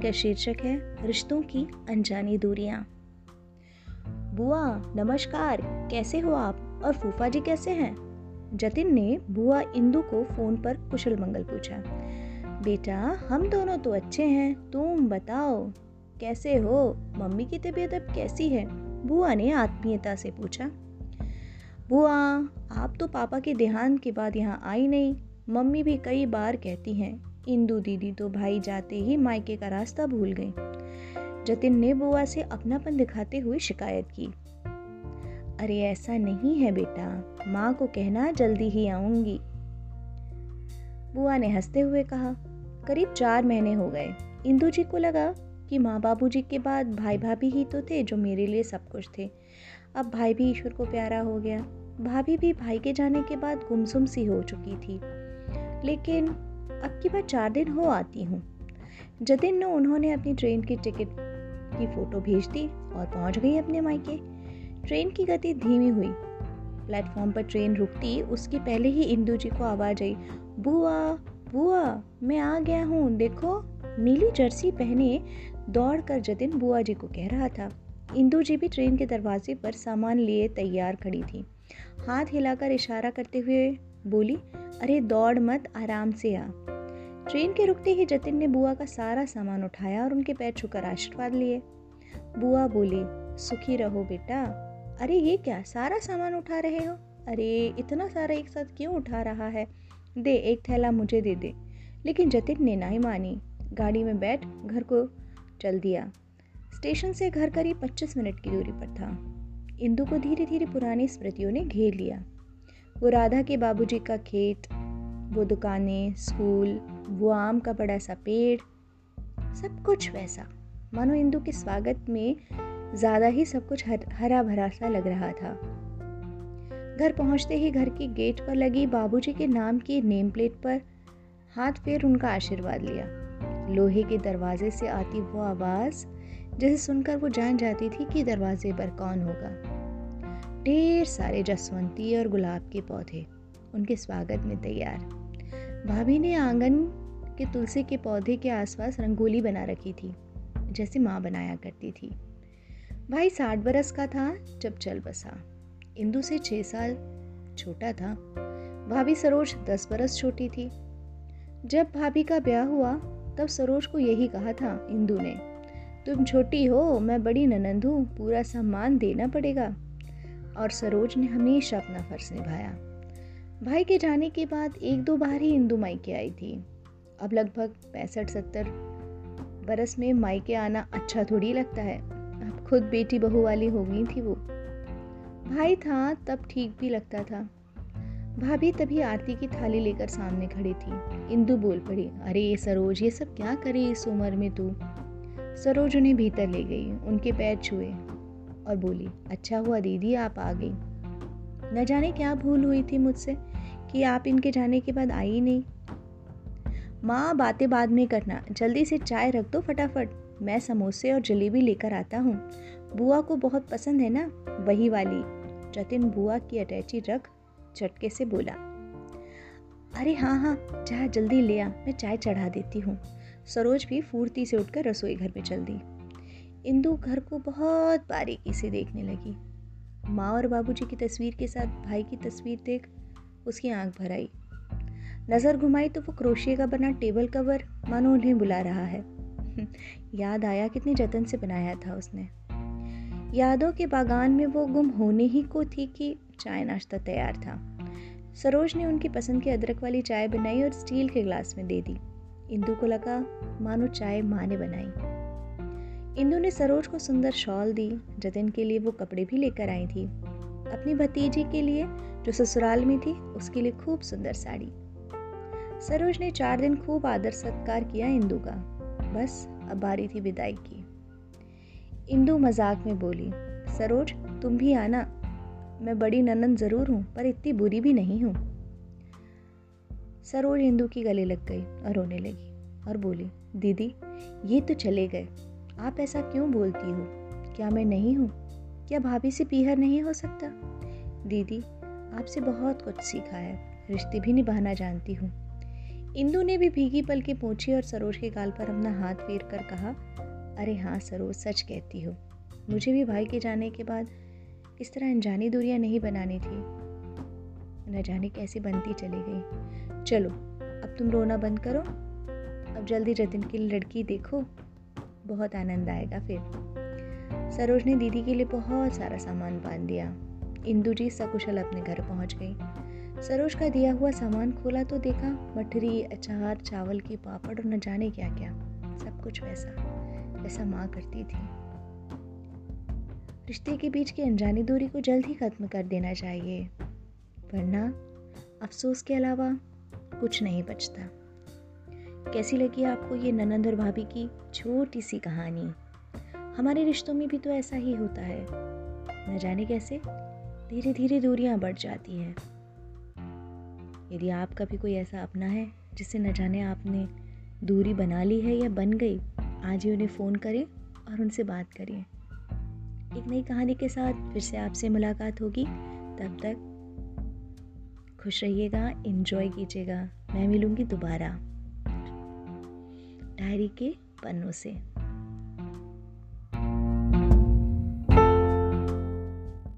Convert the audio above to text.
का शीर्षक है, रिश्तों की अनजानी दूरियाँ। बुआ, नमस्कार, कैसे हो आप? और फूफा जी कैसे हैं? जतिन ने बुआ इंदु को फ़ोन पर कुशल मंगल पूछा। बेटा, हम दोनों तो अच्छे हैं, तुम बताओ, कैसे हो? मम्मी की तबीयत अब कैसी है? बुआ ने आत्मीयता से पूछा। बुआ, आप तो पापा के देहांत के बाद यहाँ आई नहीं, मम्मी भी कई बार कहती हैं इंदू दीदी तो भाई जाते ही मायके का रास्ता भूल गई। जतिन ने बुआ से अपनापन दिखाते हुए शिकायत की। अरे ऐसा नहीं है बेटा, माँ को कहना जल्दी ही आऊँगी। बुआ ने हँसते हुए कहा, करीब चार महीने हो गए। इंदू जी को लगा कि माँ बाबू जी के बाद भाई भाभी ही तो थे जो मेरे लिए सब कुछ थे। अब भाई भी ईश्वर को प्यारा हो गया। भाभी भी भाई के जाने के बाद गुमसुम सी हो चुकी थी। लेकिन अब की बार चार दिन हो आती हूँ। जतिन ने उन्होंने अपनी ट्रेन की टिकट की फ़ोटो भेज दी और पहुँच गई अपने मायके। ट्रेन की गति धीमी हुई। प्लेटफॉर्म पर ट्रेन रुकती, उसके पहले ही इंदू जी को आवाज़ आई, बुआ बुआ, मैं आ गया हूँ, देखो, नीली जर्सी पहने दौड़ कर जतिन बुआ जी को कह रहा था। इंदू जी भी ट्रेन के दरवाजे पर सामान लिए तैयार खड़ी थी। हाथ हिलाकर इशारा करते हुए बोली, अरे, दौड़ मत, आराम से आ। ट्रेन के रुकते ही जतिन ने बुआ का सारा सामान उठाया और उनके पैर छुकर आशीर्वाद लिए। बुआ बोली, सुखी रहो बेटा। अरे ये क्या, सारा सामान उठा रहे हो? अरे इतना सारा एक साथ क्यों उठा रहा है? दे, एक थैला मुझे दे दे। लेकिन जतिन ने ना ही मानी। गाड़ी में बैठ घर को चल दिया। स्टेशन से घर करीब 25 मिनट की दूरी पर था। इंदु को धीरे धीरे पुरानी स्मृतियों ने घेर लिया। वो राधा के बाबूजी का खेत, वो दुकानें, स्कूल वो आम का बड़ा सा पेड़ सब कुछ वैसा। मानो इंदु के स्वागत में ज़्यादा ही सब कुछ हर, हरा भरा सा लग रहा था। घर पहुँचते ही घर की गेट पर लगी बाबूजी के नाम की नेम प्लेट पर हाथ फेर उनका आशीर्वाद लिया। लोहे के दरवाजे से आती वो आवाज़ जिसे सुनकर वो जान जाती थी कि दरवाजे पर कौन होगा। ढेर सारे जसवंती और गुलाब के पौधे उनके स्वागत में तैयार। भाभी ने आँगन के तुलसी के पौधे के आसपास रंगोली बना रखी थी, जैसे माँ बनाया करती थी। भाई साठ बरस का था जब चल बसा। इंदु से छः साल छोटा था। भाभी सरोज दस बरस छोटी थी। जब भाभी का ब्याह हुआ, तब सरोज को यही कहा था इंदु ने, तुम छोटी हो, मैं बड़ी ननंद हूँ, पूरा सम्मान देना पड़ेगा। और सरोज ने हमेशा अपना फ़र्ज़ निभाया। भाई के जाने के बाद एक दो बार ही इंदू मायके आई थी। अब लगभग पैंसठ, सत्तर बरस में मायके आना अच्छा थोड़ी लगता है। अब खुद बेटी बहू वाली हो गई थी वो। भाई था, तब ठीक भी लगता था। भाभी तभी आरती की थाली लेकर सामने खड़ी थी। इंदु बोल पड़ी, अरे, ये सरोज, ये सब क्या करे इस उम्र में तू? सरोज उन्हें भीतर ले गई, उनके पैर छुए और बोली अच्छा हुआ दीदी, आप आ गई। न जाने क्या भूल हुई थी मुझसे कि आप इनके जाने के बाद आई नहीं। माँ, बातें बाद में करना। जल्दी से चाय रख दो फटाफट। मैं समोसे और जलेबी लेकर आता हूँ। बुआ को बहुत पसंद है ना? वही वाली। जतिन बुआ की अटैची रख झटके से बोला। अरे हाँ हाँ चाह जल्दी ले आ। मैं चाय चढ़ा देती हूँ। सरोज भी फूर्ती से उठकर रसोई घर में चल दी। इंदु घर को बहुत बारीकी से देखने लगी। माँ और बाबूजी की तस्वीर के साथ भाई की तस्वीर देख उसकी आँख भर आई। नज़र घुमाई तो वो क्रोशिया का बना टेबल कवर मानो उन्हें बुला रहा है। याद आया कितने जतन से बनाया था उसने। यादों के बागान में वो गुम होने ही को थी कि चाय नाश्ता तैयार था। सरोज ने उनकी पसंद की अदरक वाली चाय बनाई और स्टील के ग्लास में दे दी। इंदु को लगा, मानो चाय माँ ने बनाई। इंदु ने सरोज को सुंदर शॉल दी, जतिन के लिए वो कपड़े भी लेकर आई थी। अपनी भतीजी के लिए, जो ससुराल में थी, उसके लिए खूब सुंदर साड़ी। सरोज ने चार दिन खूब आदर सत्कार किया इंदु का। बस, अब बारी थी विदाई की। इंदु मज़ाक में बोली, सरोज, तुम भी आना। मैं बड़ी ननन ज़रूर हूँ, पर इतनी बुरी भी नहीं हूँ। सरोज इंदू की गले लग गई और रोने लगी और बोली, दीदी, ये तो चले गए। आप ऐसा क्यों बोलती हो? क्या मैं नहीं हूँ? क्या भाभी से पीहर नहीं हो सकता? दीदी, आपसे बहुत कुछ सीखा है। रिश्ते भी निभाना जानती हूँ। इंदु ने भी भीगी पल की पूछी और सरोज के गाल पर अपना हाथ फेर कर कहा, अरे हाँ सरोज, सच कहती हो। मुझे भी भाई के जाने के बाद इस तरह अनजानी दूरियाँ नहीं बनानी थी। न जाने कैसे बनती चली गई। चलो, अब तुम रोना बंद करो। अब जल्दी जतिन की लड़की देखो। बहुत आनंद आएगा फिर। सरोज ने दीदी के लिए बहुत सारा सामान बाँध दिया। इंदू जी सकुशल अपने घर पहुँच गई। सरोज का दिया हुआ सामान खोला तो देखा, मठरी, अचार, चावल की पापड़ और न जाने क्या क्या सब कुछ वैसा वैसा माँ करती थी। रिश्ते के बीच की अनजानी दूरी को जल्द ही खत्म कर देना चाहिए, वरना अफसोस के अलावा कुछ नहीं बचता। कैसी लगी आपको ये ननंद और भाभी की छोटी सी कहानी? हमारे रिश्तों में भी तो ऐसा ही होता है। न जाने कैसे धीरे धीरे दूरियाँ बढ़ जाती हैं। यदि आपका भी कोई ऐसा अपना है जिससे न जाने आपने दूरी बना ली है या बन गई, आज ही उन्हें फ़ोन करें और उनसे बात करें। एक नई कहानी के साथ फिर से आपसे मुलाकात होगी। तब तक खुश रहिएगा इन्जॉय कीजिएगा। मैं मिलूँगी दोबारा। डायरी के पन्नों से।